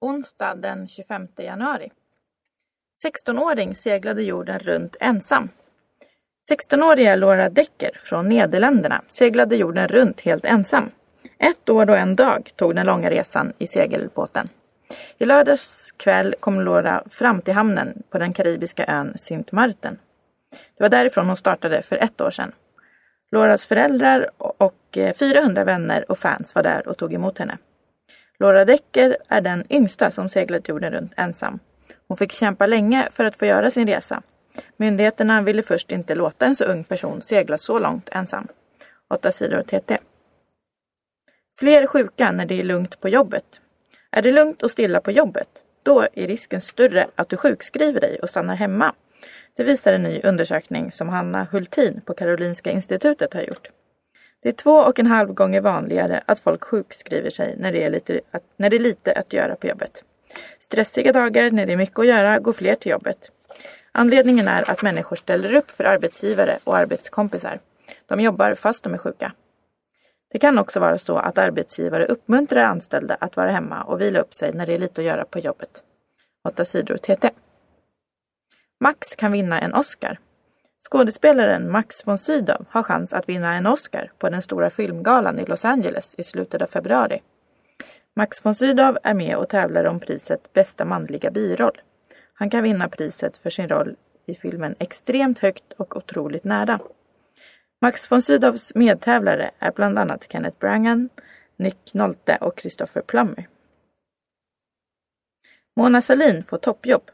Onsdag den 25 januari. 16-åring seglade jorden runt ensam. 16-åriga Laura Decker från Nederländerna seglade jorden runt helt ensam. Ett år och en dag tog den långa resan i segelbåten. I lördags kväll kom Laura fram till hamnen på den karibiska ön Sint Maarten. Det var därifrån hon startade för ett år sedan. Lauras föräldrar och eh, 400 vänner och fans var där och tog emot henne. Laura Decker är den yngsta som seglat jorden runt ensam. Hon fick kämpa länge för att få göra sin resa. Myndigheterna ville först inte låta en så ung person segla så långt ensam. 8 sidor TT. Fler sjuka när det är lugnt på jobbet. Är det lugnt och stilla på jobbet? Då är risken större att du sjukskriver dig och stannar hemma. Det visar en ny undersökning som Hanna Hultin på Karolinska institutet har gjort. Det är två och en halv gånger vanligare att folk sjukskriver sig när det, är lite, att, när det är lite att göra på jobbet. Stressiga dagar när det är mycket att göra går fler till jobbet. Anledningen är att människor ställer upp för arbetsgivare och arbetskompisar. De jobbar fast de är sjuka. Det kan också vara så att arbetsgivare uppmuntrar anställda att vara hemma och vila upp sig när det är lite att göra på jobbet. 8 sidor TT. Max kan vinna en Oscar. Skådespelaren Max von Sydow har chans att vinna en Oscar på den stora filmgalan i Los Angeles i slutet av februari. Max von Sydow är med och tävlar om priset Bästa manliga biroll. Han kan vinna priset för sin roll i filmen Extremt högt och otroligt nära. Max von Sydows medtävlare är bland annat Kenneth Branagh, Nick Nolte och Christopher Plummer. Mona Sahlin får toppjobb.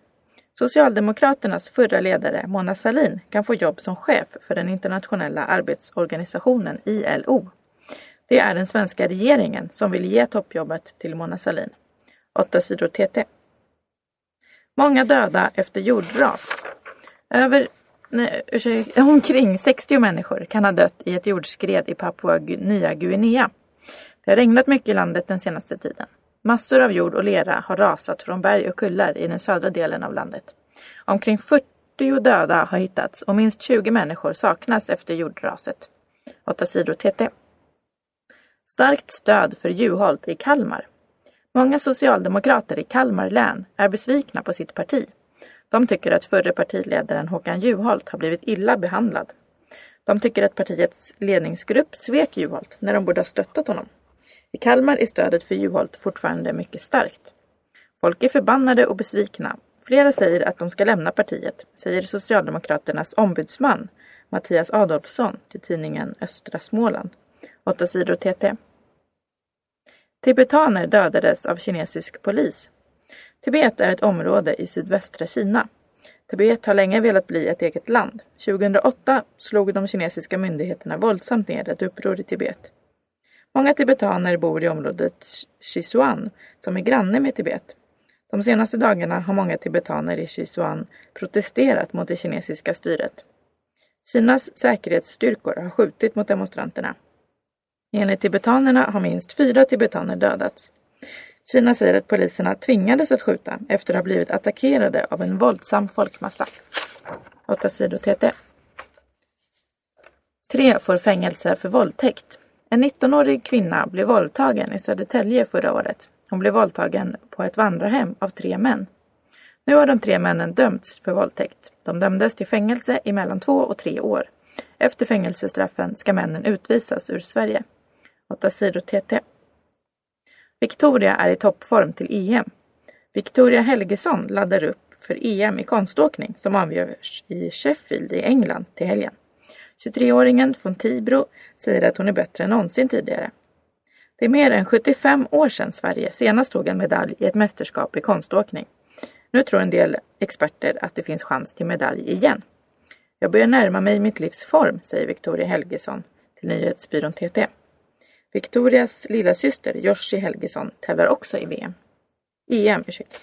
Socialdemokraternas förra ledare Mona Sahlin kan få jobb som chef för den internationella arbetsorganisationen ILO. Det är den svenska regeringen som vill ge toppjobbet till Mona Sahlin. 8 sidor TT. Många döda efter jordras. Över, nej, ursäkta, omkring 60 människor kan ha dött i ett jordskred i Papua Nya Guinea. Det har regnat mycket i landet den senaste tiden. Massor av jord och lera har rasat från berg och kullar i den södra delen av landet. Omkring 40 döda har hittats och minst 20 människor saknas efter jordraset. 8 sidor TT. Starkt stöd för Juholt i Kalmar. Många socialdemokrater i Kalmar län är besvikna på sitt parti. De tycker att förre partiledaren Håkan Juholt har blivit illa behandlad. De tycker att partiets ledningsgrupp svek Juholt när de borde ha stöttat honom. I Kalmar är stödet för Juholt fortfarande mycket starkt. Folk är förbannade och besvikna. Flera säger att de ska lämna partiet, säger Socialdemokraternas ombudsman Mattias Adolfsson till tidningen Östra Småland. 8 sidor TT. Tibetaner dödades av kinesisk polis. Tibet är ett område i sydvästra Kina. Tibet har länge velat bli ett eget land. 2008 slog de kinesiska myndigheterna våldsamt ner ett uppror i Tibet. Många tibetaner bor i området Sichuan som är granne med Tibet. De senaste dagarna har många tibetaner i Sichuan protesterat mot det kinesiska styret. Kinas säkerhetsstyrkor har skjutit mot demonstranterna. Enligt tibetanerna har minst fyra tibetaner dödats. Kina säger att poliserna tvingades att skjuta efter att ha blivit attackerade av en våldsam folkmassa. 8 sidor TT. Tre får fängelse för våldtäkt. En 19-årig kvinna blev våldtagen i Södertälje förra året. Hon blev våldtagen på ett vandrarhem av tre män. Nu har de tre männen dömts för våldtäkt. De dömdes till fängelse i mellan två och tre år. Efter fängelsestraffen ska männen utvisas ur Sverige. 8 sidor TT. Victoria är i toppform till EM. Victoria Helgesson laddar upp för EM i konståkning som avgörs i Sheffield i England till helgen. 23-åringen från Tibro säger att hon är bättre än någonsin tidigare. Det är mer än 75 år sedan Sverige senast tog en medalj i ett mästerskap i konståkning. Nu tror en del experter att det finns chans till medalj igen. Jag börjar närma mig mitt livs form, säger Victoria Helgesson till nyhetsbyrån TT. Victorias lilla syster Joshi Helgesson tävlar också i VM. EM, ursäkta.